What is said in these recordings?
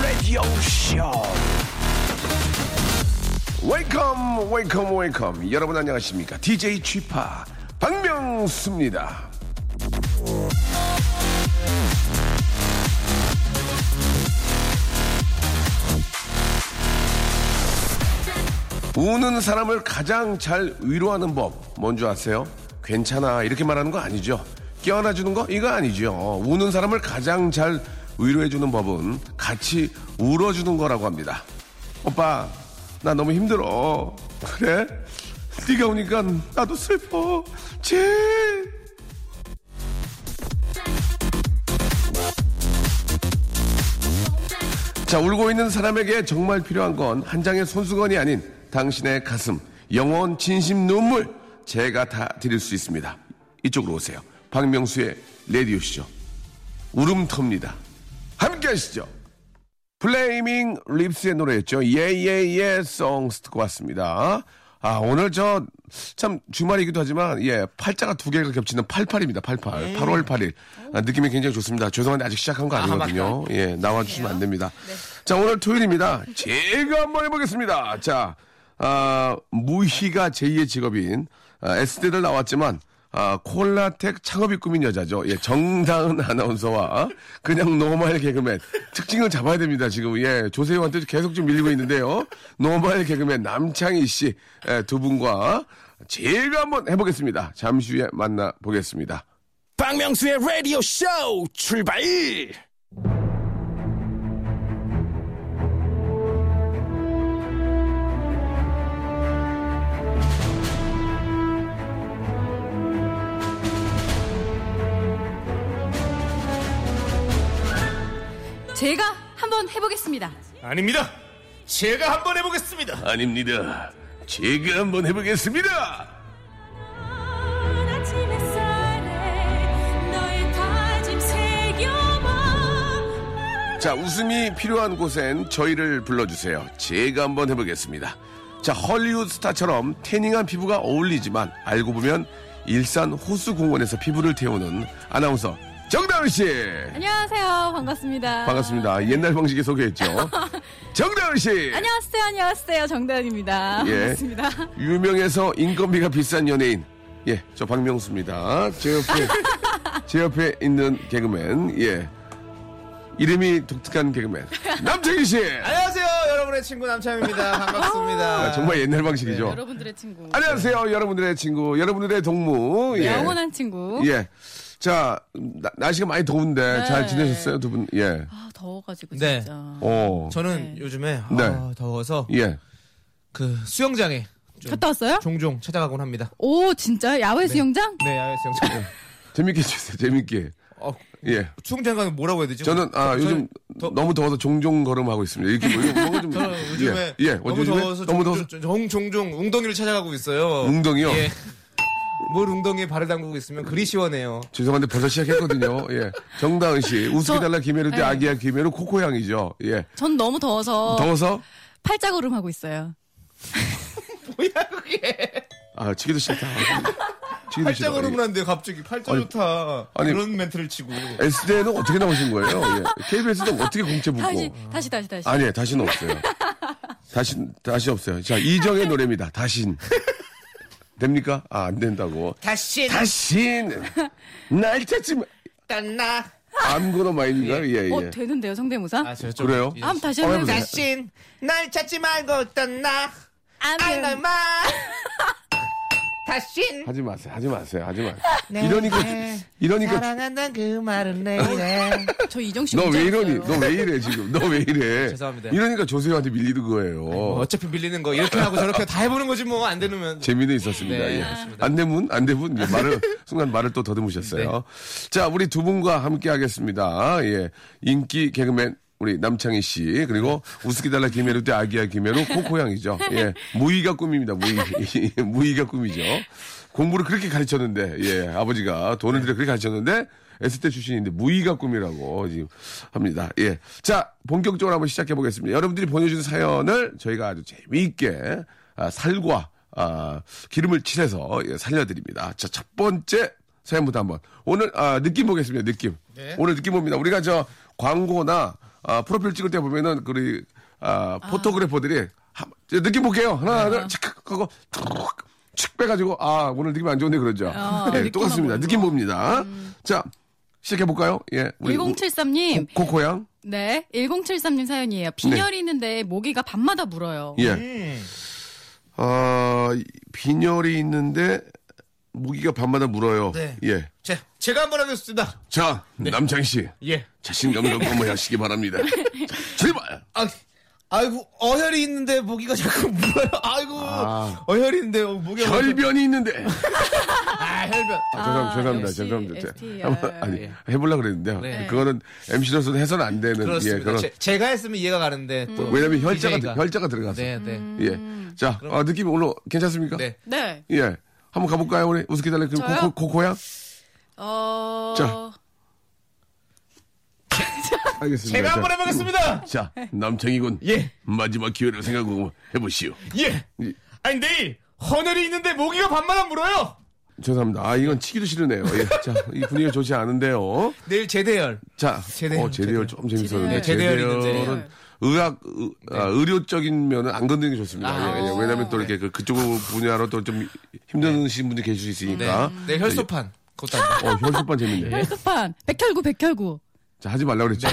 Radio Show. Welcome, welcome, welcome. 여러분 안녕하십니까? DJ 취파 박명수입니다. 우는 사람을 가장 잘 위로하는 법 뭔지 아세요? 괜찮아 이렇게 말하는 거 아니죠. 깨어나 주는 거 이거 아니죠. 우는 사람을 가장 잘 위로해 주는 법은 같이 울어 주는 거라고 합니다. 오빠 나 너무 힘들어. 그래? 네가 오니까 나도 슬퍼. 제. 자, 울고 있는 사람에게 정말 필요한 건 한 장의 손수건이 아닌 당신의 가슴, 영원, 진심, 눈물, 제가 다 드릴 수 있습니다. 이쪽으로 오세요. 박명수의 라디오쇼죠. 울음터입니다. 함께 하시죠. 플레이밍 립스의 노래였죠. Yeah Yeah Yeah Song 듣고 왔습니다. 아, 오늘 저, 참, 주말이기도 하지만, 예, 팔자가 두 개가 겹치는 88입니다, 88. 8월 8일. 아, 느낌이 굉장히 좋습니다. 죄송한데 아직 시작한 거 아니거든요. 예, 나와주시면 안 됩니다. 자, 오늘 토요일입니다. 제가 한번 해보겠습니다. 자, 아, 무희가 제2의 직업인, 아, S대를 나왔지만, 아, 콜라텍 창업이 꿈인 여자죠. 예, 정다은 아나운서와 그냥 normal 개그맨. 특징을 잡아야 됩니다, 지금. 예, 조세호한테 계속 좀 밀리고 있는데요. normal 개그맨 남창희 씨, 예, 두 분과 제가 한번 해보겠습니다. 잠시 후에 만나 보겠습니다. 박명수의 라디오 쇼 출발! 제가 한번 해보겠습니다. 아닙니다. 제가 한번 해보겠습니다. 아닙니다. 제가 한번 해보겠습니다. 자, 웃음이 필요한 곳엔 저희를 불러주세요. 제가 한번 해보겠습니다. 자, 헐리우드 스타처럼 태닝한 피부가 어울리지만 알고 보면 일산 호수공원에서 피부를 태우는 아나운서 정다은 씨. 안녕하세요. 반갑습니다. 반갑습니다. 옛날 방식에 소개했죠. 정다은 씨. 안녕하세요. 안녕하세요. 정다은입니다. 예. 반갑습니다. 유명해서 인건비가 비싼 연예인. 예, 저 박명수입니다. 제 옆에, 제 옆에 있는 개그맨. 예. 이름이 독특한 개그맨. 남창희 씨. 안녕하세요, 여러분의 친구 남창입니다. 반갑습니다. 아, 정말 옛날 방식이죠. 여러분들의 친구. 안녕하세요, 여러분들의 친구, 여러분들의 동무. 예. 영원한 친구. 예. 자, 나- 날씨가 많이 더운데 네. 잘 지내셨어요, 두 분? 예. 아, 더워가지고 네. 진짜. 어. 저는 네. 요즘에 네. 아, 더워서 예. 그 수영장에 좀 갔다 왔어요? 종종 찾아가곤 합니다. 오, 진짜? 야외 수영장? 네, 야외 수영장. 재밌게 주세요, 재밌게. 어, 예. 수영장 가면 뭐라고 해야 되지? 저는, 아, 저- 요즘 더- 너무 더워서 종종 걸음하고 있습니다. 이렇게 뭐, 이거 뭐가 좀. 저는 요즘에 예. 예. 너무 요즘에? 더워서 너무 종- 더워서. 종- 종종 웅덩이를 찾아가고 있어요. 웅덩이요? 예. 뭘 웅덩이에 발을 담그고 있으면 그리 시원해요. 죄송한데 벌써 시작했거든요. 예. 정다은 씨. 우스기달라 김해루 때 네. 아기야 김해루 코코향이죠. 예. 전 너무 더워서 더워서? 팔자 걸음 하고 있어요. 뭐야 그게? 아, 치기도 싫다. 치기도 팔자 싫다. 걸음을 하는데 갑자기 팔자 아니, 좋다. 아니, 그런 멘트를 치고. SD는 어떻게 나오신 거예요? 예. KBS도 어떻게 공채 붙고? 다시, 다시, 다시, 다시. 아니에요. 다시는 없어요. 다시, 다시 없어요. 자, 이정의 노래입니다. 다신. 됩니까? 아, 안 된다고. 다시 다신! 날 찾지 마. 딴나. 아무거나 마인인가요? 예, 예. 어, 되는데요, 성대모사? 아, 저 좀- 그래요? 예. 아, 한번 다시 어, 한번 해보세요. 해보세요. 다신 날 찾지 말고 딴나. 아멘. 아이마. 다신 하지 마세요. 하지 마세요. 하지 마세요. 네, 이러니까, 네. 이러니까, 사랑한다는 그 말은 내일에. 저 이정 씨 너 왜 이러니? 너 왜 이래, 지금? 너 왜 이래? 죄송합니다. 이러니까 조세호한테 밀리는 거예요. 어차피 밀리는 거 이렇게 하고 저렇게 다 해보는 거지 뭐 안 되면. 재미는 있었습니다. 네, 예. 그렇습니다. 안대문, 안대문. 예, 말을, 순간 말을 또 더듬으셨어요. 네. 자, 우리 두 분과 함께 하겠습니다. 예. 인기 개그맨, 우리 남창희 씨, 그리고 우스키달라 김해루 때 아기야 김해루 코코양이죠. 예. 무의가 꿈입니다. 무의. 무의가 꿈이죠. 공부를 그렇게 가르쳤는데, 예. 아버지가 돈을 들여 그렇게 가르쳤는데, S대 출신인데 무의가 꿈이라고 지금 합니다. 예. 자, 본격적으로 한번 시작해 보겠습니다. 여러분들이 보내주신 사연을 저희가 아주 재미있게 아, 살과 아, 기름을 칠해서 예, 살려드립니다. 자, 첫 번째 사연부터 한번. 오늘, 아, 느낌 보겠습니다, 느낌. 네. 오늘 느낌 봅니다. 우리가 저 광고나 아, 프로필 찍을 때 보면은 그, 아, 포토그래퍼들이 한- 저 느낌 볼게요. 하나, 둘, 착 하고 툭, 칙 빼가지고 아, 오늘 느낌 안 좋은데 그러죠. 어, 예, 느낌만 똑같습니다. 느낌 거. 봅니다. 자, 시작해 볼까요? 예. 우리 1073님. 코- 코코양? 네. 1073님 사연이에요. 빈혈이 있는데 모기가 밤마다 물어요. 예. 음. 어, 빈혈이 있는데 모기가 밤마다 물어요. 네. 예. 자, 제가 한번 하겠습니다. 자, 남창희 씨. 예. 자신감을 갖고 한번 하시기 바랍니다. 자, 출발! 아, 아이고, 어혈이 있는데 모기가 자꾸 물어요. 아이고, 아. 어혈이 있는데 어, 모기가. 혈변이 있는데. 아, 혈변. 아, 죄송합니다. 죄송합니다. 역시 죄송합니다. STR. 한번, 아니, 예. 해보려고 그랬는데요. 네. 그거는 MC로서는 해서는 안 되는. 그렇습니다. 예, 그런. 제, 제가 했으면 이해가 가는데 또. 왜냐면 혈자가, DJ가. 혈자가 들어가서. 네, 네. 예. 자, 아, 느낌이 오늘 괜찮습니까? 네. 네. 예. 한번 가볼까요, 우리? 우스키 달래 그 저요? 코코, 코코야? 어. 자. 알겠습니다. 제가 자, 한번 해보겠습니다. 자, 남창이군. 예. 마지막 기회를 생각하고 해보시오. 예. 예. 아니, 내일 헌혈이 있는데 모기가 밤마다 물어요. 죄송합니다. 아, 이건 치기도 싫으네요. 예. 자, 이 분위기가 좋지 않은데요. 내일 제대열. 자, 제대열, 어, 제대열 제대열. 좀 재밌었는데. 네, 제대열이 있는 제대열은 제대열. 의학, 의, 아, 의료적인 면은 안 건드리는 게 좋습니다. 아, 예, 예. 왜냐면 또 이렇게 그, 그쪽 분야로 또 좀 힘드신 분들이 계실 수 네. 있으니까. 혈소판. 그것도 안 돼. 어, 혈소판 재밌네. 혈소판. 백혈구, 백혈구. 자, 하지 말라 그랬죠.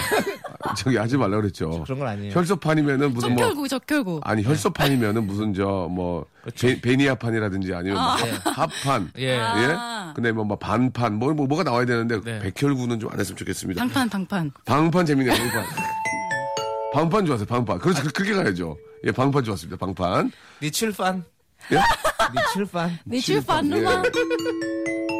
아, 저기 하지 말라 그랬죠. 네. 그런 건 아니에요. 혈소판이면은 무슨 뭐. 적혈구, 적혈구. 아니, 혈소판이면은 무슨 저, 뭐, 베, 베니아판이라든지 아니면 뭐 합, 합판. 예. 아. 근데 뭐, 뭐 반판, 뭐, 뭐, 뭐가 나와야 되는데, 네. 백혈구는 좀 안 했으면 좋겠습니다. 방판, 방판. 방판 재밌네요, 방판. 방판 좋았어요, 방판. 그렇지, 그- 그렇게 가야죠. 예, 방판 좋았습니다, 방판. 니칠판. 예? 니출판 예. 루마.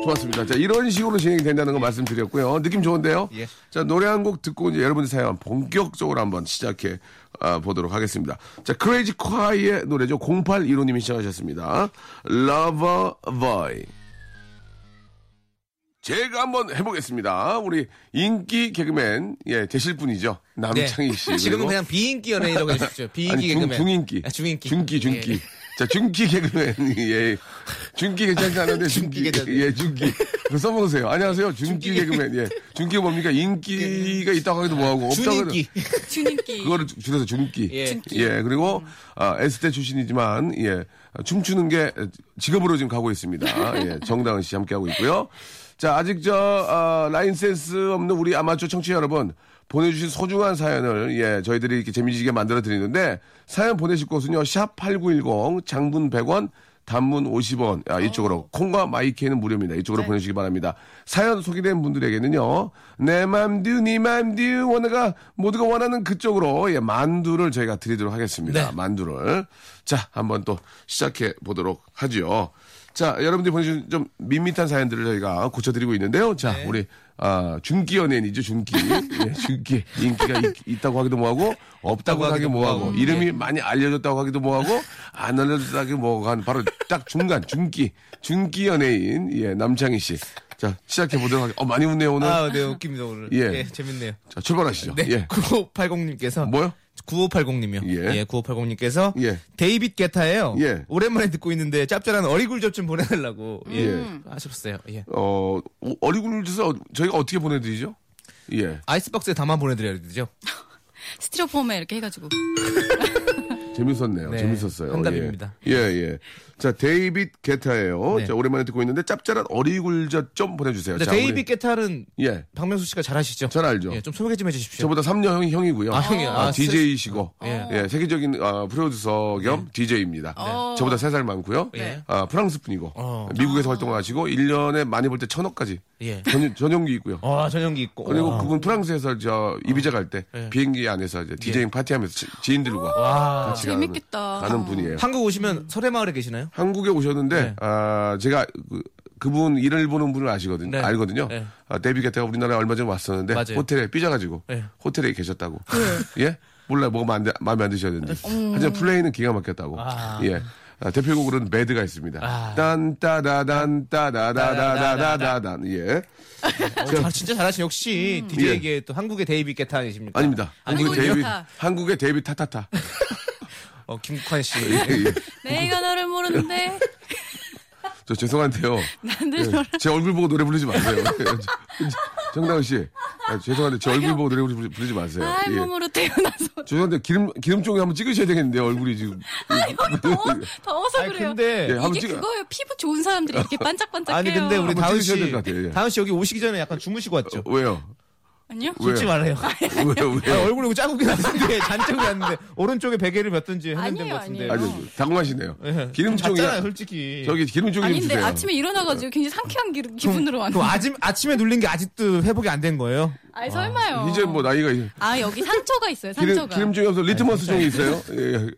좋았습니다. 자, 이런 식으로 진행이 된다는 거 말씀드렸고요. 느낌 좋은데요? 예. 자, 노래 한 곡 듣고 이제 여러분들 사연 본격적으로 한번 시작해 아, 보도록 하겠습니다. 자, 크레이지 콰이의 노래죠. 0815님이 시작하셨습니다. Lover Boy. 제가 한번 해보겠습니다. 우리 인기 개그맨, 예, 되실 분이죠. 남창희 씨. 네. 지금은 그리고 그냥 비인기 연예인이라고 해주십시오. 비인기 아니, 중, 개그맨. 중인기. 아, 중인기. 중기, 중기. 예. 자, 중기 개그맨. 예. 중기 괜찮지 않은데, 중기. 중기 괜찮네. 예, 중기. 그거 써먹으세요. 안녕하세요. 중기 중기. 개그맨. 예. 중기가 뭡니까? 인기가 있다고 하기도 뭐하고, 없다고. 준인기. 준인기. 그거를 줄- 줄여서 중기. 예. 예, 그리고, 아, S대 출신이지만, 예, 춤추는 게 직업으로 지금 가고 있습니다. 예, 정다은 씨 함께 하고 있고요. 자, 아직 저, 아, 라이선스 없는 우리 아마추어 청취자 여러분, 보내주신 소중한 사연을, 예, 저희들이 이렇게 재미지게 만들어 드리는데, 사연 보내실 곳은요, 샵8910, 장문 100원, 단문 50원, 아, 이쪽으로. 콩과 마이케이는 무료입니다. 이쪽으로 보내주시기 바랍니다. 사연 소개된 분들에게는요, 내 맘두, 니 맘두, 원하가, 모두가 원하는 그쪽으로, 예, 만두를 저희가 드리도록 하겠습니다. 네. 만두를. 자, 한번 또 시작해 보도록 하죠. 자, 여러분들이 보내주신 좀 밋밋한 사연들을 저희가 고쳐드리고 있는데요. 자, 네. 우리, 아, 중기 연예인이죠, 중기. 예, 중기. 인기가 있, 다고 하기도 뭐하고, 없다고 하기도 뭐하고. 이름이 많이 알려졌다고 하기도 뭐하고, 안 알려졌다고 하기도 뭐하고, 한 바로 딱 중간, 중기. 중기 연예인, 예, 남창희 씨. 자, 시작해 보도록 하겠습니다. 어, 많이 웃네요, 오늘. 아, 네, 웃깁니다, 오늘. 예. 예. 재밌네요. 자, 출발하시죠. 네. 예. 9580님께서. 뭐요? 9580님이요. 예. 예. 9580님께서. 예. 데이빗 게타예요. 예. 오랜만에 듣고 있는데 짭짤한 어리굴젓 좀 보내달라고. 예. 예. 하셨어요. 예. 어, 어리굴젓을 저희가 어떻게 보내드리죠? 예. 아이스박스에 담아 보내드려야 되죠. 스티로폼에 이렇게 해가지고. 재밌었네요. 네, 재밌었어요. 한답입니다. 예, 예. 예. 자, 데이빗 게타예요. 네. 자, 오랜만에 듣고 있는데 짭짤한 어리굴젓 좀 보내주세요. 근데 자, 데이빗 우리- 게타는 예. 박명수 씨가 잘 하시죠? 잘 알죠. 예, 좀 소개 좀 해주십시오. 저보다 3년 형, 형이고요. 아, 형이요? 아, DJ이시고, 예. 예. 세계적인 아, 프로듀서 겸 DJ입니다. 어. 저보다 3살 많고요. 예. 아, 프랑스 분이고, 어. 미국에서 활동하시고, 1년에 많이 벌때 천억까지 예. 전, 전용기 있고요. 아, 전용기 있고. 그리고 와. 그분 프랑스에서 저 이비자 갈때 예. 비행기 안에서 이제 디제잉 파티하면서 지- 지인들과 와. 같이 재밌겠다. 가는 분이에요. 한국 오시면 설해마을에 계시나요? 한국에 오셨는데 네. 아 제가 그, 그분 일을 보는 분을 아시거든요. 네. 알거든요. 네. 아, 데이빗 게타가 우리나라에 얼마 전에 왔었는데 맞아요. 호텔에 삐져가지고 네. 호텔에 계셨다고. 예? 몰라 뭐가 마음에, 마음에 안 드셨는데. 하지만 플레이는 기가 막혔다고. 아. 예. 아, 대표곡으로는 Bad가 있습니다. 아. 딴따다단 따다다다다다단 예. 어, 잘- 진짜 잘하시 역시 DJ계 또 한국의 데이빗 게타 아니십니까? 아닙니다. 한국의. 데이비 타. 한국의 데이비 타타타. 어, 김국환 씨. 예. 내가 너를 모르는데 저 죄송한데요. 예, 제 얼굴 보고 노래 부르지 마세요. 정다은 씨, 아, 죄송한데 제 얼굴 보고 노래 부르지, 부르지 마세요. 알 예. 몸으로 태어나서 죄송한데 기름 기름종이 한번 찍으셔야 되겠는데 얼굴이 지금. 더워, 더워서 아니, 그래요. 근데 예, 한번 이게 찍어. 그거예요. 피부 좋은 사람들이 이렇게 반짝반짝해요. 아니 근데 우리 다은 씨, 될것 같아요, 예. 다은 씨 여기 오시기 전에 약간 주무시고 왔죠? 왜요? 아니요. 솔직히 말해요. 왜요? 아니, 왜요? 얼굴이 자국이 났는데 잔뜩이 났는데 오른쪽에 베개를 몇 던지 했는데 아니에요, 같은데. 아니에요. 아니 당황하시네요. 예. 기름종이 잤잖아요, 솔직히. 저기 기름종이 좀 아닌데 주세요. 아침에 일어나가지고 굉장히 상쾌한 기, 기분으로 왔는데. 그 아침 아침에 눌린 게 아직도 회복이 안 된 거예요? 아니 설마요. 이제 뭐 나이가 아 여기 상처가 있어요. 기름 상처가. 기름종이 없어 리트머스 종이 있어요. 예.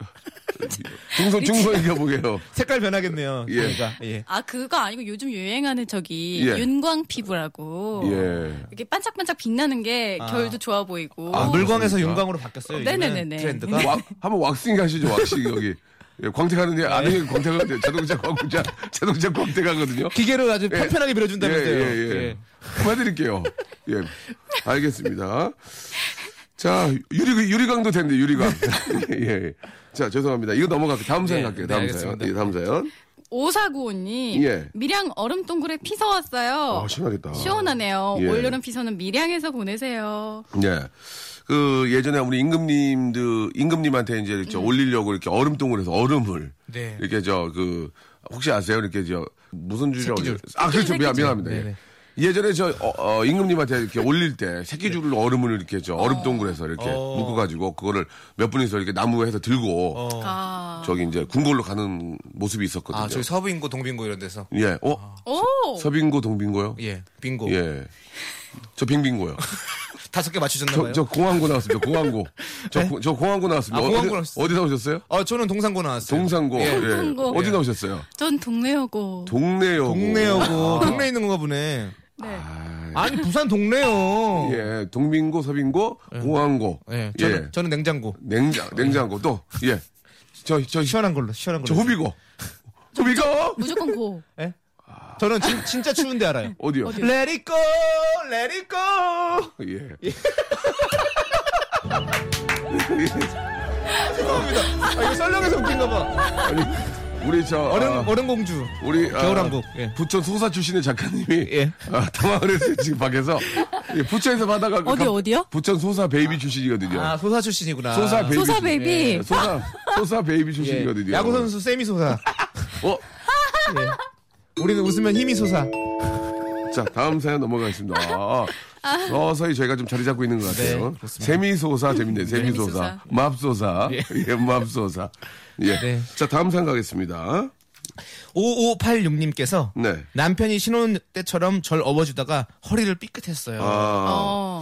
중성 중성 이겨 보게요. 색깔 변하겠네요. 예. 저희가. 예. 아 그거 아니고 요즘 유행하는 저기 예. 윤광 피부라고. 예. 이렇게 반짝반짝 빛나는 게 결도 좋아 보이고. 아, 물광에서? 윤광으로 바뀌었어요. 네네네네. 트렌드가. 와, 한번 왁싱 하시죠 왁싱 여기. 예, 광택하는데 아는 광택하는데 자동차 광자 자동차 광택하거든요. 기계로 아주 편편하게 밀어준다면서요. 예, 예, 예. 해드릴게요. 예, 알겠습니다. 자, 유리, 유리광도 된대, 유리광. 예, 예. 자, 죄송합니다. 이거 넘어갈게요. 다음 사연 네, 갈게요. 네, 다음 알겠습니다. 사연. 예, 다음 사연. 오사구오님 예. 밀양 얼음 동굴에 피서 왔어요. 아, 시원하겠다. 시원하네요. 예. 올여름 피서는 밀양에서 보내세요. 예. 그, 예전에 우리 임금님들, 임금님한테 이제 이렇게 올리려고 이렇게 얼음동을 해서 얼음을. 네. 이렇게 저, 그, 혹시 아세요? 이렇게 저, 무슨 줄이라고. 새끼줄. 아, 그렇죠. 미안, 미안합니다. 네네. 예. 예전에 저, 어, 어, 임금님한테 이렇게 올릴 때 새끼줄로 얼음을 이렇게 저, 얼음 동굴에서 이렇게 어. 묶어가지고 그거를 몇 분이서 이렇게 나무에서 들고 어. 아. 저기 이제 궁궐로 가는 모습이 있었거든요. 아, 저희 서부인고 동빙고 이런 데서. 예. 어? 오. 서빙고 동빙고요? 예, 빙고. 예. 저 빙빙고요. 다섯 개 맞추셨나 저, 봐요. 저 공항고 나왔습니다. 공항고. 저, 고- 저 공항고 나왔습니다. 아, 공항고 어디? 어디 나오셨어요? 어, 저는 동산고 나왔어요. 동산고. 예. 예. 동산고. 어디 나오셨어요? 전 동네여고. 동네요. 동네여고. 동네에 있는 건가 보네. 네. 아니, 부산 동네요. 예. 동빙고, 서빙고, 공항고. 예, 저는, 저는 냉장고. 냉장, 냉장고 또. 예. 저, 저, 시원한 걸로, 시원한 저 걸로. 후비고. 후비고! 무조건 고. 예? 저는 진, 진짜 추운데 알아요. 어디요? Let it go, let it go. 예. 죄송합니다. 아, 이거 썰렁해서 웃긴가 봐. 아니, 우리 저. 어른, 아, 어른 공주. 우리. 아, 겨울왕국, 예. 부천 소사 출신의 작가님이. 예. 아, 당황을 했어요, 지금 밖에서. 예, 부천에서 받아가. 어디, 가- 어디요? 부천 소사 베이비 출신이거든요. 아, 소사 출신이구나. 소사 베이비. 소사. 베이비. 예, 소사, 소사 베이비 예. 출신이거든요. 야구 선수 세미 소사. 어? 우리는 웃으면 힘이 소사. 자, 다음 사연 넘어가겠습니다. 아, 서서히 저희가 좀 자리 잡고 있는 것 같아요. 네. 세미소사 재밌네. 세미소사. 세미소사. 맙소사. 예, 맙소사. 예. 네. 자, 다음 사연 가겠습니다. 5586님께서 네. 남편이 신혼 때처럼 절 업어주다가 허리를 삐끗했어요. 아, 어.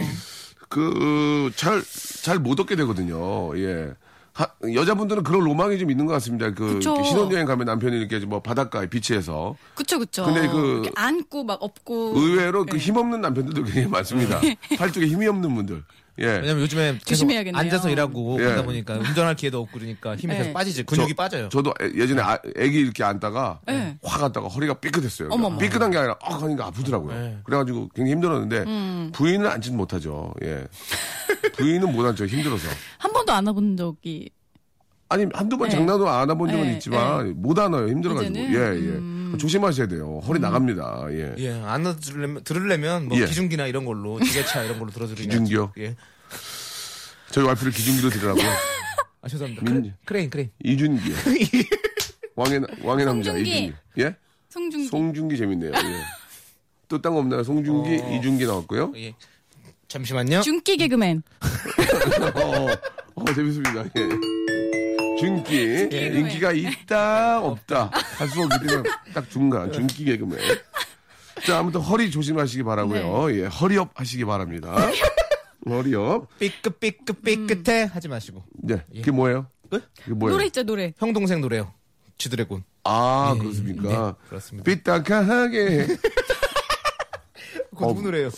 그, 잘, 잘 못 얻게 되거든요. 예. 하- 여자분들은 그런 로망이 좀 있는 것 같습니다. 그, 신혼여행 가면 남편이 이렇게 뭐 바닷가에 비치해서 그쵸, 그쵸. 근데 그- 안고 막 업고. 의외로 그 네. 힘없는 남편들도 굉장히 많습니다. 팔뚝에 힘이 없는 분들. 예. 왜냐면 요즘에 조심해야겠네요. 앉아서 일하고 예. 그러다 보니까 운전할 기회도 없고 그러니까 힘이 네. 계속 빠지지. 근육이 빠져요. 저도 애- 예전에 아, 애기 이렇게 앉다가 네. 확 앉다가 허리가 삐끗했어요. 어머머. 삐끗한 게 아니라 아 하니까 아프더라고요. 네. 그래가지고 굉장히 힘들었는데 음. 부인은 앉지는 못하죠. 예. 부인은 못 앉죠. 힘들어서. 한 번도 안 와본 적이. 아니 한두 번 네. 장난도 안 해본 적은 네, 있지만 못 안아요. 힘들어가지고. 이제는? 예 예. 조심하셔야 돼요. 허리 나갑니다. 예. 예, 안 들으려면, 들으려면 뭐 예. 기중기나 이런 걸로 지게차 이런 걸로 들어드리면 기중기요? 예. 저희 와이프를 기준기로 들으라고요. 아 죄송합니다. 민- 크레, 인 크레인. 이준기요. 왕의 나- 왕의 남자 송중기. 이준기. 예? 송중기. 송중기 재밌네요. 예. 또 딴 거 없나요? 송중기, 어. 이준기 나왔고요. 예. 잠시만요. 중기 개그맨. 어, 어, 재밌습니다. 예. 준기. 예. 인기가 있다, 없다. 할 수 없기 때문에 딱 중간. 준기 개그맨. 자, 아무튼 허리 조심하시기 바라고요 네. 예. 허리업 하시기 바랍니다. 허리업. 삐끗 삐끗 삐끗해 하지 마시고. 네. 그게 뭐예요? 네? 그게 뭐예요? 노래 있죠, 노래. 형 동생 노래요. 지드래곤. 아, 예, 그렇습니까? 네, 그렇습니다. 삐딱하게. 그거 어, 누구 노래예요?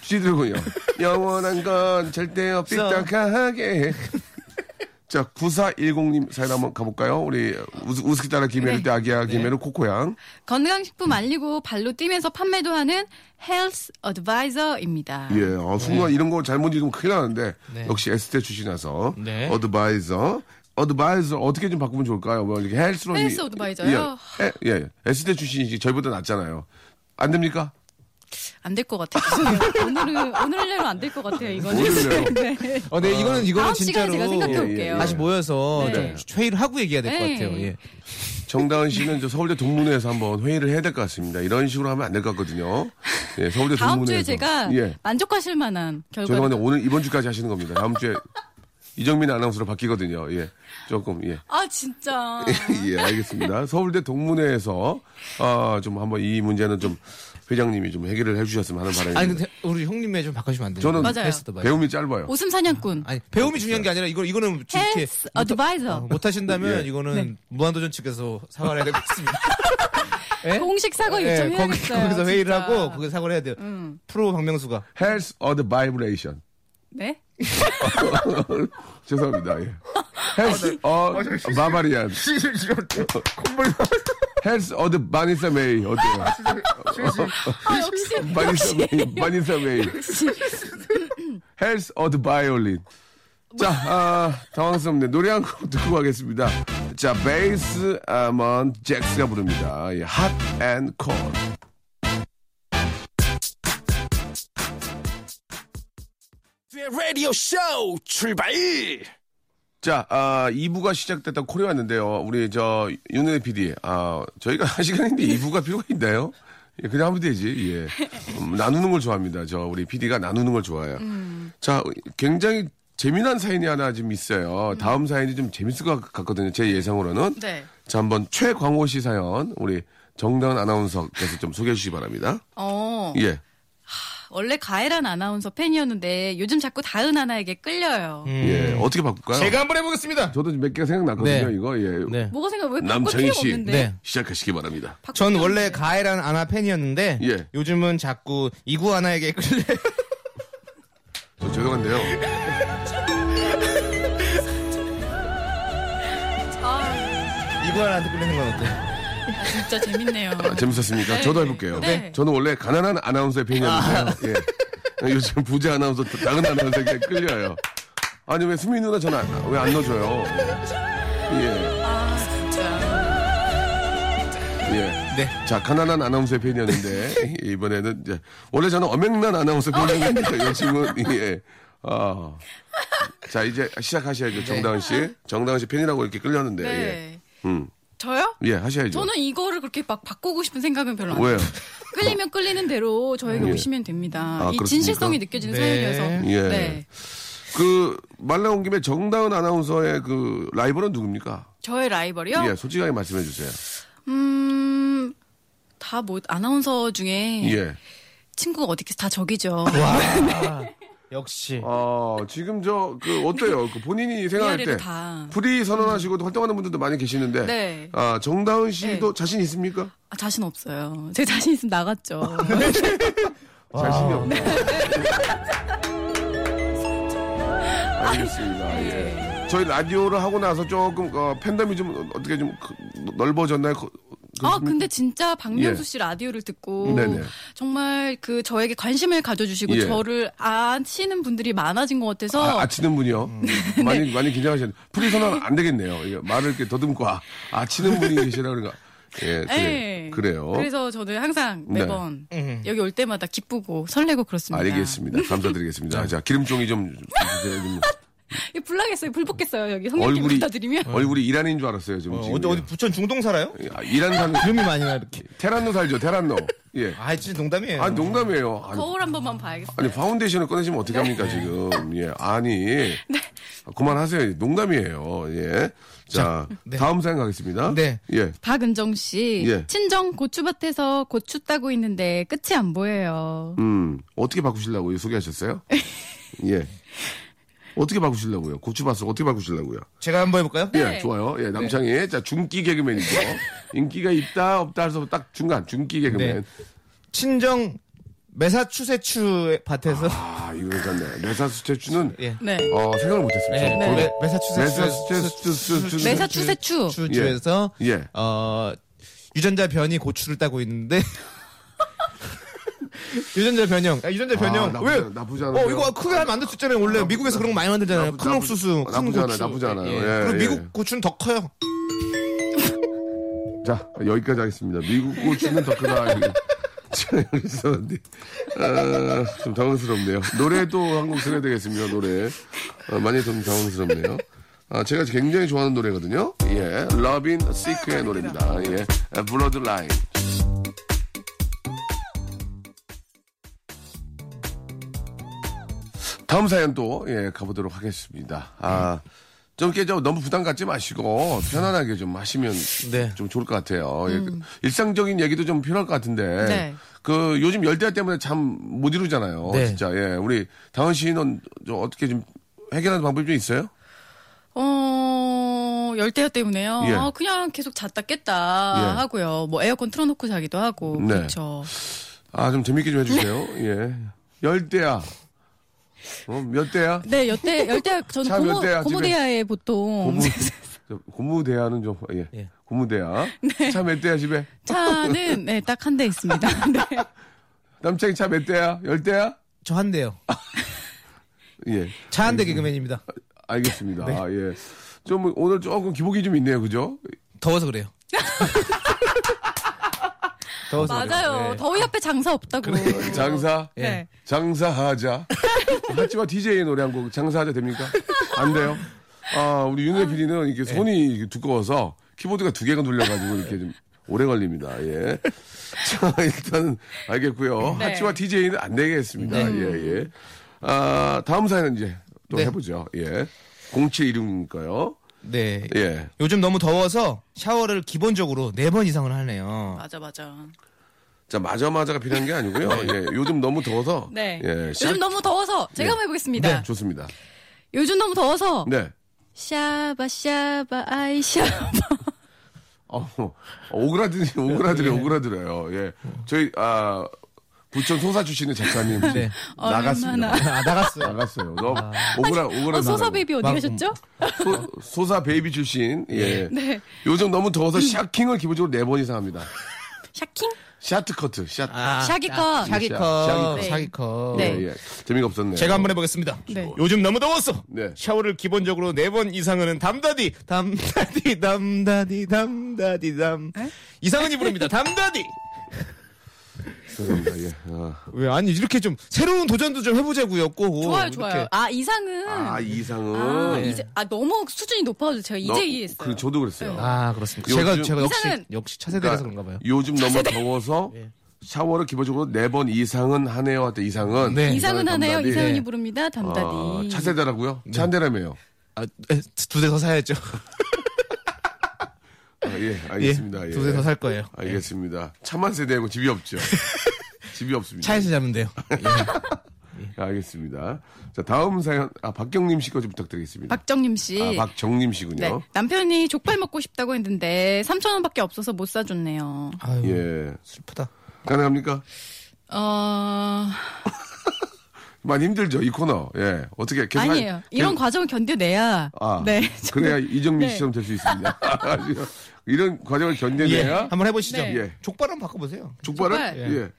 시들군요. 영원한 건 절대 삐딱하게. 자, 9410님 사연 한번 가볼까요? 우리 우스, 우스키 따라 김해를 네. 때 아기야 김해를 코코양. 건강식품 알리고 발로 뛰면서 판매도 하는 헬스 어드바이저입니다. 예, 어, 순간 이런 거 잘못 읽으면 큰일 나는데 네. 역시 에스테 출신이라서 네. 어드바이저. 어드바이저 어떻게 좀 바꾸면 좋을까요? 뭐 이렇게 헬스로 헬스 어드바이저요? 예, 예, 예. 에스테 출신이지 저희보다 낫잖아요. 안 됩니까? 안 될 것 같아요. 오늘은 오늘내로 안 될 것 같아요. 이거는. 오늘내로? 네. 어, 네, 이거는 이거는 다음 시간에 진짜로 제가 생각해 예, 예, 볼게요. 다시 모여서 네. 좀 회의를 하고 얘기해야 될 것 네. 같아요. 예. 정다은 씨는 저 서울대 동문회에서 한번 회의를 해야 될 것 같습니다. 이런 식으로 하면 안 될 것 같거든요. 예, 서울대 다음 동문회에서. 주에 제가 예. 만족하실 만한 결과. 죄송한데 오늘 이번 주까지 하시는 겁니다. 다음 주에 이정민 아나운서로 바뀌거든요. 예. 조금 예. 아 진짜. 예, 알겠습니다. 서울대 동문회에서 아, 좀 한번 이 문제는 좀 회장님이 좀 해결을 해 주셨으면 하는 바람입니다. 아니 근데 우리 형님의 좀 바꿔주시면 안 돼요? 저는 맞아요. 헬스도 봐요. 배움이 짧아요. 오슴 사냥꾼. 아니 배움이 중요한 게 아니라 이거 이거는 좀 이렇게 헬스 못- advisor. 어, 못하신다면 예. 이거는 네. 무한도전 측에서 사과를 해야 될 것 같습니다. 예? 공식 사과 예, 거기, 요청해야겠어요. 거기서 회의를 진짜. 하고 거기서 사과를 해야 돼요. 음. 프로 박명수가 헬스 어드 vibration. 네? 죄송합니다. 예. 헬스 어 barbarian. 헬스 어드 바네사 메이 어때요? 아 역시. 바네사 메이 바네사 메이. 헬스 어드 바이올린. 자, 아, 당황스럽네. 노래 한 곡 듣고 가겠습니다. 자, Basement Jaxx가 부릅니다. 예, Hot and Cold. 라디오 쇼 출발! 자, 아, 2부가 시작됐다고 콜이 왔는데요. 우리 저 윤은혜 PD, 아, 저희가 한 시간인데 2부가 필요가 있나요? 예, 그냥 하면 되지. 예. 음, 나누는 걸 좋아합니다. 저 우리 PD가 나누는 걸 좋아해요. 자, 굉장히 재미난 사연이 하나 좀 있어요. 다음 사연이 좀 재밌을 것 같거든요. 제 예상으로는. 네. 자, 한번 최광호 씨 사연 우리 정다은 아나운서께서 좀 소개해 주시기 바랍니다. 어. 예. 원래 가해란 아나운서 팬이었는데 요즘 자꾸 다은 아나에게 끌려요. 예. 어떻게 바꿀까요? 제가 한번 해보겠습니다. 저도 몇 개가 생각났거든요. 네. 이거. 예. 네. 뭐가 생각 왜 바꿀 남창희 씨. 없는데. 네. 시작하시기 바랍니다. 전 원래. 가해란 아나 팬이었는데 예. 요즘은 자꾸 이구 아나에게 끌려. 저 죄송한데요. 아, 이구 아나한테 끌리는 건 어때? 진짜 재밌네요. 아, 재밌었습니까? 저도 해볼게요. 네. 저는 원래 가난한 아나운서의 팬이었는데요. 예. 요즘 부자 아나운서, 작은 아나운서에게 끌려요. 아니, 왜 수민 누나 전화 왜안 넣어줘요? 예, 아, 진짜. 예. 네. 자, 가난한 아나운서의 팬이었는데, 이번에는 이제, 원래 저는 엄청난 아나운서 팬이었는데, 요즘은, 예. 아. 자, 이제 시작하셔야죠, 정다은 씨. 정다은 씨 팬이라고 이렇게 끌렸는데, 예. 네. 음. 저요? 예, 하셔야죠. 저는 이거를 그렇게 막 바꾸고 싶은 생각은 별로 안 왜요? 해요. 끌리면 끌리는 대로 저에게 예. 오시면 됩니다. 아, 이 그렇습니까? 진실성이 느껴지는 네. 사연이어서. 예. 네. 그, 말 나온 김에 정다은 아나운서의 그 라이벌은 누굽니까? 저의 라이벌이요? 예, 솔직하게 말씀해 주세요. 음, 다 뭐, 아나운서 중에 예. 친구가 어디 있겠어? 다 적이죠. 와. 역시. 어, 지금 저, 그, 어때요? 그 본인이 생각할 때. 다. 프리 선언하시고 활동하는 분들도 많이 계시는데. 네. 아, 정다은 씨도 자신 있습니까? 아, 자신 없어요. 제 자신 있으면 나갔죠. 자신이 없네. 알겠습니다. 예. 저희 라디오를 하고 나서 조금, 어, 팬덤이 좀 어떻게 좀 그- 넓어졌나요? 그- 아? 근데 진짜 박명수 예. 씨 라디오를 듣고 네네. 정말 그 저에게 관심을 가져주시고 예. 저를 아시는 분들이 많아진 것 같아서 아, 아치는 분이요? 많이, 많이 긴장하셨네. 프리 선언 안 되겠네요. 이게 말을 이렇게 더듬고, 아, 아치는 분이 계시라 그런가. 예, 그래, 예. 그래요. 그래서 저는 항상 네. 매번 여기 올 때마다 기쁘고 설레고 그렇습니다. 알겠습니다. 감사드리겠습니다. 자, 기름종이 좀, 좀, 불나겠어요. 불 볶겠어요. 여기 성님께 얼굴이, 부탁드리면. 얼굴이 이란인 줄 알았어요, 지금. 어, 지금. 어디 어디 부천 중동 살아요? 아, 이란 사는, 기름이 많이 나 이렇게. 테헤란로 살죠, 테헤란로. 예. 아, 진짜 농담이에요. 아, 농담이에요. 아니, 거울 한 번만 봐야겠어요. 아니, 파운데이션을 꺼내시면 어떡합니까, 지금. 예, 아니. 아, 그만하세요. 농담이에요. 예. 자, 네. 다음 사연 가겠습니다. 네. 예. 박은정 씨, 예. 친정 고추밭에서 고추 따고 있는데 끝이 안 보여요. 음, 어떻게 바꾸시려고요? 소개하셨어요? 예. 어떻게 바꾸시려고요? 고추밭을 어떻게 바꾸시려고요? 제가 한번 해볼까요? 예, 좋아요. 예, 남창희. 자, 중기 개그맨이죠. 인기가 있다, 없다 해서 딱 중간, 중기 개그맨. 네. 친정 메사추세추 밭에서 아, 아, 이거 괜찮네. 메사추세츠는 예. 네. 어, 생각을 못했습니다. 네, 네. 메- 메사추세츠 메사추세츠 메사추세추. 주주에서 예. 어 유전자 변이 고추를 따고 있는데 유전자 변형. 아, 유전자 변형. 아, 나쁘지 왜? 않아, 나쁘지 않은데요? 어 이거 크게 하면 만들 수 있잖아요. 원래 미국에서 그런 거 많이 만들잖아요. 나쁘- 큰 나쁘- 옥수수, 큰 나쁘지 않아요, 고추. 나쁘지 않아요. 예. 예, 그리고 예. 미국 고추는 더 커요. 자, 여기까지 하겠습니다. 미국 고추는 더 크다. 여기 있었는데. 아, 좀 당황스럽네요. 노래도 한곡 들어야 되겠습니다, 노래. 어, 많이 좀 당황스럽네요. 아, 제가 굉장히 좋아하는 노래거든요. 예. 러빈 시크의 노래입니다. 예. 블러드 라인. 다음 사연 또, 예, 가보도록 하겠습니다. 아, 좀 이렇게 좀 너무 부담 갖지 마시고, 편안하게 좀 하시면 네. 좀 좋을 것 같아요. 예, 그 일상적인 얘기도 좀 필요할 것 같은데. 네. 그 요즘 열대야 때문에 잠 못 이루잖아요. 네. 진짜. 예. 우리 다은 씨는 좀 어떻게 좀 해결하는 방법이 좀 있어요? 어, 열대야 때문에요. 예. 아, 그냥 계속 잤다 깼다 예. 하고요. 뭐 에어컨 틀어놓고 자기도 하고. 네. 그렇죠. 아, 좀 재밌게 좀 해주세요. 예. 열대야. 어, 몇 대야? 네, 열대, 열대, 저는 고모, 대야? 고모대야에 보통 고무, 저, 고무대야는 좀, 예. 예. 고무대야. 네. 차몇 대야, 집에? 차는 네, 딱 한 대 있습니다. 네. 남창이 차 몇 대야? 열 대야? 저 한 대요. 예. 차 한 대 개그맨입니다. 알겠습니다. 네. 아, 예. 좀 오늘 조금 기복이 좀 있네요. 그죠? 더워서 그래요. 더워서 맞아요. 네. 더위 앞에 장사 없다고. 장사? 네. 장사하자. 하치와 DJ의 노래 한 곡 장사하자 됩니까? 안 돼요? 아, 우리 윤혜 PD는 이렇게 네. 손이 이렇게 두꺼워서 키보드가 두 개가 눌려가지고 이렇게 좀 오래 걸립니다. 예. 자, 일단 알겠고요. 네. 하치와 DJ는 안 되겠습니다. 예, 예. 아, 다음 사연은 이제 또 네. 해보죠. 예. 0716이니까요. 네. 예. 요즘 너무 더워서 샤워를 기본적으로 네 번 이상을 하네요. 맞아, 맞아. 자, 마자마자가 필요한 게 아니고요. 예. 요즘 너무 더워서. 네. 예. 샷- 요즘 너무 더워서 제가 네. 한번 해보겠습니다. 네, 좋습니다. 요즘 너무 더워서 네. 샤바 샤바 아이 샤바 어, 오그라들이, 오그라들이, 오그라들어요. 예. 저희, 아, 부천 소사 출신의 작가님. 네. 나갔습니다. 아, 나갔어요. 나갔어요. 너무 오그라, 오그라. 어, 소사 베이비 어디 막- 가셨죠? 소, 소사 베이비 출신. 예. 네. 요즘 너무 더워서 샤킹을 기본적으로 네 번 이상 합니다. 샤킹? 샤트 커트, 샤트. 아, shaggy cut. shaggy cut. 네. shaggy cut. 네. 예, 예. 재미가 없었네요. 제가 한번 해보겠습니다. 네. 요즘 너무 더웠어. 네. 샤워를 기본적으로 네 번 이상은 담다디, 담다디, 담다디, 담다디, 담. 이상은이 부릅니다. 담다디. 죄송합니다. 예. 아, 왜 아니 이렇게 좀 새로운 도전도 좀 해보자고요. 꼭 좋아요, 이렇게. 좋아요. 아, 이상은. 아, 아, 이상은. 이제, 아, 너무 수준이 높아가지고 제가 너- 이제 이해했어요. 그, 저도 그랬어요. 아 그렇습니다. 요즘- 제가 제가 역시 이상은- 역시 차세대라서 그런가 봐요. 요즘 너무 더워서 예. 샤워를 기본적으로 네 번 이상은 하네요. 할때 이상은. 네. 이상은 하네요. 이상은이 네. 부릅니다. 담다디. 아, 차세대라고요? 차한 대라며요. 아, 두대 더 사야죠. 아, 예, 알겠습니다. 예. 두대더살 거예요. 알겠습니다. 차만 세대고 집이 없죠. 집이 없습니다. 차에서 자면 돼요. 알겠습니다. 자, 다음 사연, 아, 박경림 씨거 좀 부탁드리겠습니다. 박정림 씨. 아, 박정림 씨군요. 네. 남편이 족발 먹고 싶다고 했는데 3천 원밖에 없어서 못 사줬네요. 아유, 예. 슬프다. 가능합니까? 어 많이 힘들죠, 이 코너. 예. 어떻게 계속. 아니에요. 할- 이런 계속- 과정을 견뎌내야. 아, 네. 그래야 이정민 네. 씨처럼 될수 있습니다. 이런 과정을 예, 견뎌내야. 한번 해보시죠. 네. 예. 족발 한번 바꿔보세요. 족발을? 족발. 예.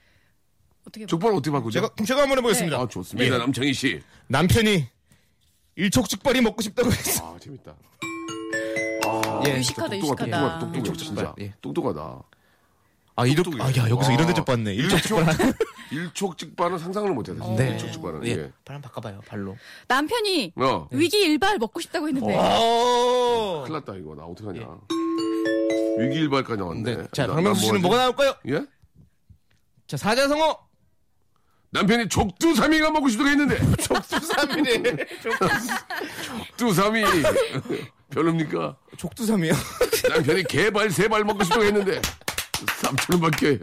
어떻게 족발 어떻게 바꾸죠? 제가 그럼 제가 한번 해보겠습니다. 아, 좋습니다. 예. 남창희 씨. 남편이 일촉즉발이 먹고 싶다고 했어. 아, 재밌다. 예. 유식하다, 똑똑하다, 유식하다. 똑똑하다, 똑똑해, 진짜. 예. 똑똑하다. 아, 똑똑해. 아, 야, 여기서 이런 대접 받네. 일촉즉발. 일촉즉발은 상상을 못해요. 네. 일촉즉발은. 예. 예. 발 한번 바꿔봐요, 발로. 남편이 어. 위기 일발 먹고 싶다고 했는데 오! 큰일 났다, 이거. 나 어떡하냐. 위기일발까지 나왔네. 네. 자, 나- 박명수 나 씨는 뭐 뭐가? 나올까요? 예? 자, 사자성어. 남편이 족두삼이가 먹고 싶다고 했는데. 족두삼이래. 족두삼이. 별로입니까? 족두삼이요. 남편이 개발 세 발 먹고 싶다고 했는데. 3천 원밖에.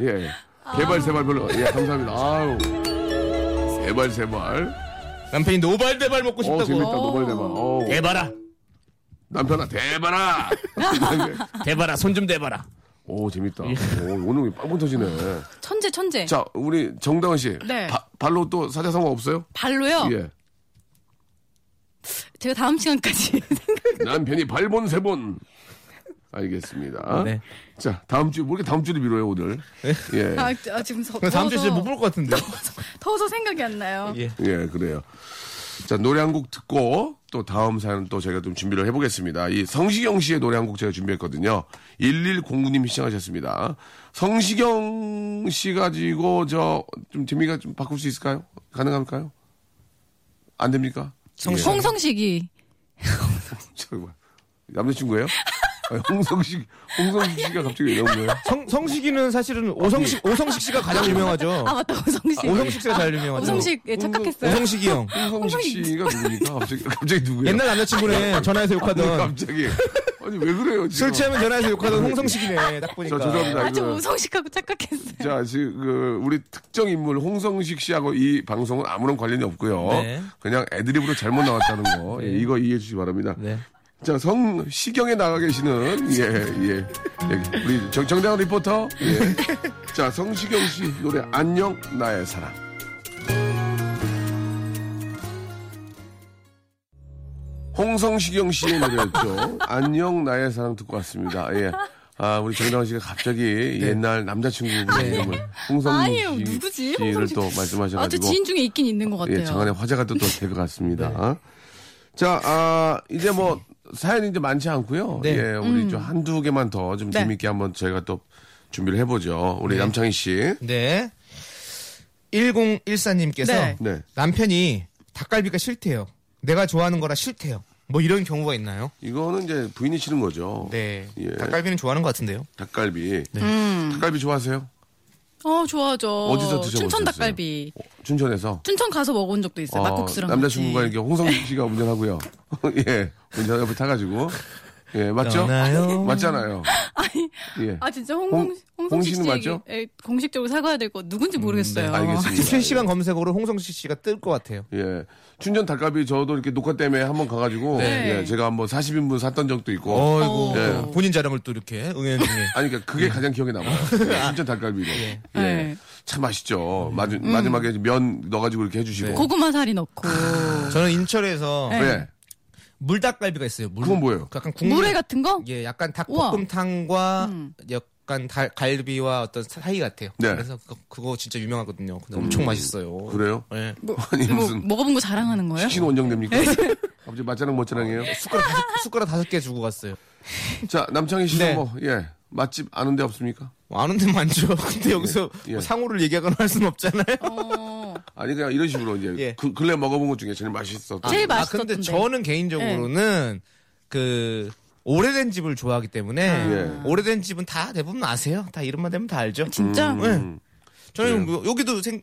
예. 개발 세발 별로. 예, 감사합니다. 아우. 세발 세발. 남편이 노발대발 먹고 어, 싶다고. 재밌다. 노발 대발. 어우. 대봐라. 남편아, 대발아. 대봐라. 손 좀 대봐라. 오, 재밌다. 오, 오늘 빵빵 터지네. 천재 천재. 자, 우리 정다은 씨. 네. 바- 발로 또 사자성어 없어요? 발로요. 예. 제가 다음 시간까지 남편이 발본 세본. 알겠습니다. 네. 자, 다음 주, 뭐 이렇게 다음 주를 미뤄요, 오늘? 예. 아, 아, 지금 서, 다음 주에 진짜 못 볼 것 같은데. 더워서 생각이 안 나요. 예. 예, 그래요. 자, 노래 한 곡 듣고 또 다음 사연 또 저희가 좀 준비를 해보겠습니다. 이 성시경 씨의 노래 한 곡 제가 준비했거든요. 1109님이 시청하셨습니다. 성시경 씨 가지고 저 좀 재미가 좀 바꿀 수 있을까요? 가능할까요? 안 됩니까? 예. 홍성식이 저, 뭐, 남자친구예요? 아니, 홍성식, 홍성식 씨가 갑자기 왜 나온 거예요? 성, 성식이는 사실은 오성식, 오성식 씨가 가장 유명하죠. 아 맞다 오성식. 오성식 씨가 제일 유명하죠. 오성식 예, 착각했어요. 오성식이 형. 홍성식 씨가 누굽니까? 갑자기, 갑자기 누구예요? 옛날 남자친구네 전화해서 아니, 욕하던. 갑자기. 아니, 왜 그래요, 지금? 술 취하면 전화해서 욕하던 홍성식이네. 딱 보니까. 저 죄송합니다. 아저 이거- 오성식하고 착각했어요. 자, 지금 그 우리 특정 인물 홍성식 씨하고 이 방송은 아무런 관련이 없고요. 네. 그냥 애드립으로 잘못 나왔다는 거. 예, 이거 이해해 주시기 바랍니다. 네. 자, 성 시경에 나가 계시는 예, 예. 예, 우리 정, 정다은 리포터. 예. 자, 성시경 씨 노래 안녕 나의 사랑. 홍성시경 씨의 노래였죠. 안녕 나의 사랑 듣고 왔습니다. 예. 아, 우리 정다은 씨가 갑자기 옛날 남자친구 이름을 홍성식 아니에요, 누구지? 씨를. 또 아, 저 말씀하셔가지고. 지인 중에 있긴 있는 것 같아요. 예, 장안의 화제가 또될것 같습니다. 자, 아, 이제 뭐, 사연이 이제 많지 않고요. 네. 예, 우리 좀 한두 개만 더 좀 네. 재밌게 한번 저희가 또 준비를 해보죠. 우리 남창희 씨. 네. 1014님께서 네. 네. 남편이 닭갈비가 싫대요. 내가 좋아하는 거라 싫대요. 뭐 이런 경우가 있나요? 이거는 이제 부인이 싫은 거죠. 네. 예. 닭갈비는 좋아하는 것 같은데요. 닭갈비. 음. 닭갈비 좋아하세요? 어 좋아하죠. 어디서 드셔보셨어요? 춘천 닭갈비. 어, 춘천에서. 춘천 가서 먹은 적도 있어요. 어, 막국수랑 남자친구가. 이렇게 홍성식 씨가 운전하고요. 예. 운전 옆에 타가지고. 예, 맞죠? 떠나요. 맞잖아요. 예. 아 진짜 홍- 홍, 홍, 홍 성식 씨는 씨 맞죠? 에, 공식적으로 사과해야 될 거 누군지 모르겠어요. 네, 알겠습니다. 실시간 검색어로 홍성식 씨가 뜰 것 같아요. 예. 춘천 닭갈비 저도 이렇게 녹화 때문에 한번 가가지고, 네. 예, 제가 한번 40인분 샀던 적도 있고. 어이구. 예. 본인 자랑을 또 이렇게 응연 중에. 아니, 그러니까 그게 가장 기억에 남아요. 예, 춘천 닭갈비로. 예. 네. 참 맛있죠. 마지, 마지막에 면 넣어가지고 이렇게 해주시고. 고구마 살이 넣고 저는 인천에서 네. 네. 물닭갈비가 있어요. 물. 그건 뭐예요? 약간 국물. 물회 같은 거? 예, 약간. 닭볶음탕과 음. 약간 달, 갈비와 어떤 사이 같아요. 네. 그래서 그거, 그거 진짜 유명하거든요. 근데 엄청 맛있어요. 그래요? 예. 뭐, 아니, 뭐 무슨- 먹어본 거 자랑하는 거예요? 치킨 원정됩니까? 갑자기 맛자랑 멋자랑이에요? 숟가락 다섯, 숟가락 다섯 개 주고 갔어요. 자, 남창희 씨는 네. 뭐, 예. 맛집 아는 데 없습니까? 뭐 아는 데 많죠. 근데 여기서 예. 뭐 상호를 얘기하거나 할 수는 없잖아요. 어, 아니, 그냥 이런 식으로 이제. 예. 그, 근래 먹어본 것 중에 제일 맛있었던. 제일 아, 맛있었던데. 근데 저는 개인적으로는 그 오래된 집을 좋아하기 때문에 예. 오래된 집은 다 대부분 아세요. 다 이름만 되면 다 알죠. 진짜? 음. 저는 뭐 여기도 생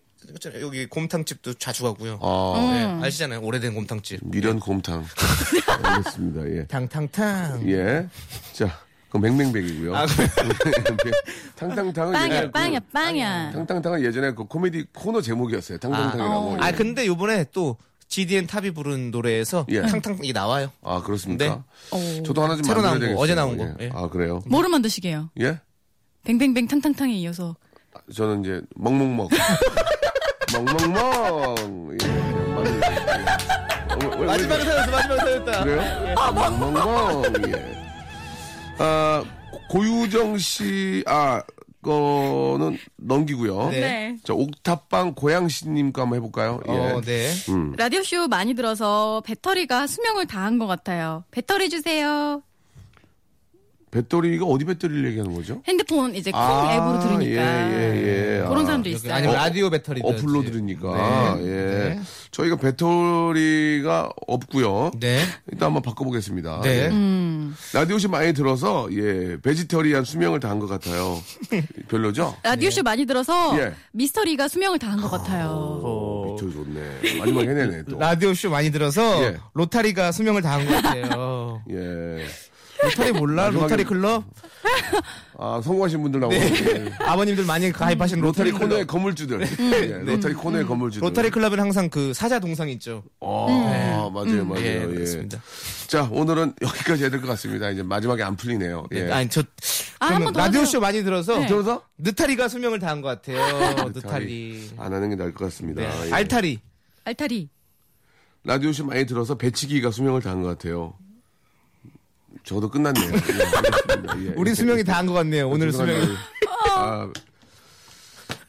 여기 곰탕집도 자주 가고요. 아, 네, 아시잖아요. 오래된 곰탕집. 미련 곰탕. 알겠습니다, 예. 탕탕탕. 예. 자, 그럼 맹맹백이고요. 아, 탕탕탕은 빵이야, 예전에 빵이야, 그, 빵이야. 탕탕탕은 예전에 그 코미디 코너 제목이었어요. 탕탕탕이라고. 아 예. 근데 요번에 또 GDN 탑이 부른 노래에서 예. 탕탕이 나와요. 아, 그렇습니까? 어. 저도 하나 좀 새로 나온 거, 되겠어요. 어제 나온 거. 예. 예. 아, 그래요? 뭐를 만드시게요? 예? 뱅뱅뱅 탕탕탕에 이어서 저는 이제 먹먹먹. 먹먹먹. 예. 마지막에 살렸어. 마지막에 살렸다. 그래요? 멍멍멍. 예. 아, 고유정 씨, 아, 거는 넘기고요. 네. 네. 자, 옥탑방 고양시님 거 한번 해볼까요? 예. 어, 네. 음. 라디오쇼 많이 들어서 배터리가 수명을 다한 것 같아요. 배터리 주세요. 배터리가 어디 배터리를 얘기하는 거죠? 핸드폰 이제 콩 아, 앱으로 들으니까 예, 예, 예. 그런 아, 사람도 있어요. 아니면 어, 라디오 배터리 어플로 들으니까. 네. 예. 네. 저희가 배터리가 없고요. 네. 일단 한번 바꿔보겠습니다. 네. 예. 음. 라디오쇼 많이 들어서, 예, 베지터리한 수명을 다한 것 같아요. 별로죠? 라디오쇼 많이 들어서 예. 미스터리가 수명을 다한 것 같아요. 어, 저 좋네. 마지막에 해내네, 또. 라디오 쇼 많이 들어서 예. 로타리가 수명을 다한 것 같아요. 예. 로타리 몰라? 로타리 클럽? 아, 성공하신 분들 나오고. 예. 아버님들 많이 가입하신 로타리 로타리, 코너의. 건물주들. 예, 로타리 코너의 건물주들. 로타리 클럽은 항상 그 사자 동상 있죠. 아, 맞아요, 맞아요. 예, 예. 그렇습니다. 자, 오늘은 여기까지 해야 될 것 같습니다. 이제 마지막에 안 풀리네요. 예. 아니 저 아, 한번 라디오. 쇼 많이 들어서 네. 들어서 느타리가 수명을 다한 것 같아요. 느타리. 안 하는 게 나을 것 같습니다. 네. 예. 알타리. 알타리. 라디오 쇼 많이 들어서 배치기가 수명을 다한 것 같아요. 저도 끝났네요. 예. 예, 우리 예, 수명이 다 한 것 같네요. 오늘 죄송합니다. 수명이. 아,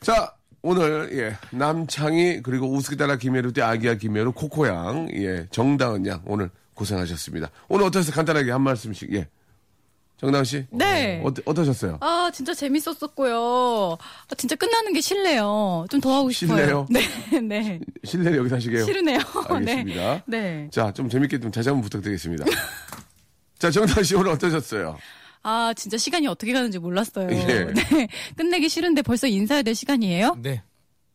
자, 오늘, 예, 남창희, 그리고 우스기따라 김혜루 때 아기야 김혜루, 코코양, 예, 정다은 양, 오늘 고생하셨습니다. 오늘 어떠셨어요? 간단하게 한 말씀씩, 예. 정다은 씨? 네. 어, 어떠셨어요? 아, 진짜 재밌었었고요. 아, 진짜 끝나는 게 싫네요. 좀 더 하고 싶어요. 싫네요? 네, 네. 실내를 여기서 하시게요? 싫으네요. 알겠습니다. 네. 네. 자, 좀 재밌게 좀 다시 한번 부탁드리겠습니다. 자, 정다은 씨 오늘 어떠셨어요? 아, 진짜 시간이 어떻게 가는지 몰랐어요. 예. 네. 끝내기 싫은데 벌써 인사해야 될 시간이에요? 네.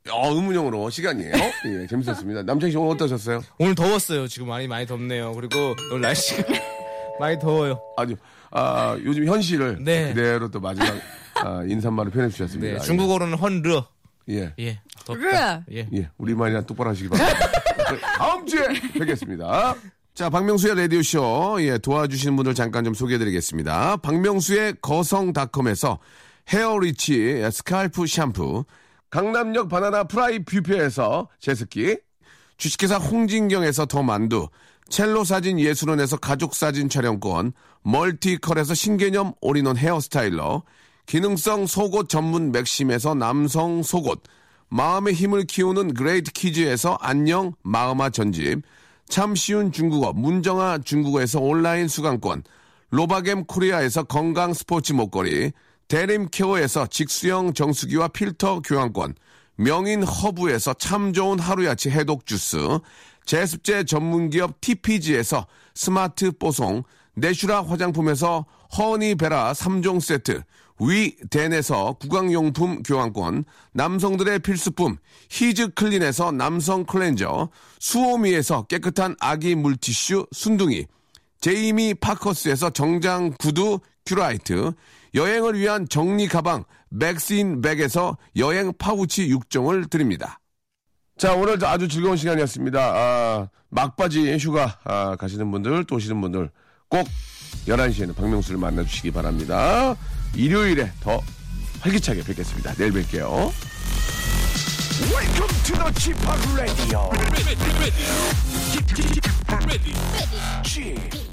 어, 의문형으로 시간이에요. 예, 재밌었습니다. 남창희 씨 오늘 어떠셨어요? 오늘 더웠어요. 지금 많이 많이 덥네요. 그리고 오늘 날씨가 많이 더워요. 아주 아 요즘 현실을 네. 그대로 또 마지막 아, 인사말을 표현해 주셨습니다. 네. 중국어로는 헌르. 예. 예. 덥다. 예. 예. 우리말이나 똑바로 하시기 바랍니다. 다음 주에 뵙겠습니다. 자, 박명수의 라디오쇼, 예, 도와주시는 분들 잠깐 좀 소개해 드리겠습니다. 박명수의 거성닷컴에서 헤어리치 스칼프 샴푸, 강남역 바나나 프라이 뷔페에서 제습기, 주식회사 홍진경에서 더 만두, 첼로 사진 예술원에서 가족 사진 촬영권, 멀티컬에서 신개념 all-in-one hair styler, 기능성 속옷 전문 맥심에서 남성 속옷, 마음의 힘을 키우는 그레이트 키즈에서 안녕 마음아 전집, 참 쉬운 중국어 문정아 중국어에서 온라인 수강권, 로바겜 코리아에서 건강 스포츠 목걸이, 대림 케어에서 직수형 정수기와 필터 교환권, 명인 허브에서 참 좋은 하루야채 해독 주스, 제습제 전문기업 TPG에서 스마트 뽀송, 내슈라 화장품에서 허니베라 3종 세트, 위덴에서 구강용품 교환권, 남성들의 필수품 히즈 클린에서 남성 클렌저, 수오미에서 깨끗한 아기 물티슈 순둥이, 제이미 파커스에서 정장 구두 큐라이트, 여행을 위한 정리 가방 맥스인 백에서 여행 파우치 6종을 드립니다. 자, 오늘 아주 즐거운 시간이었습니다. 아, 막바지 휴가 아, 가시는 분들, 또 오시는 분들 꼭 11시에는 박명수를 만나주시기 바랍니다. 일요일에 더 활기차게 뵙겠습니다. 내일 뵐게요. Welcome to the Chip Radio. Chip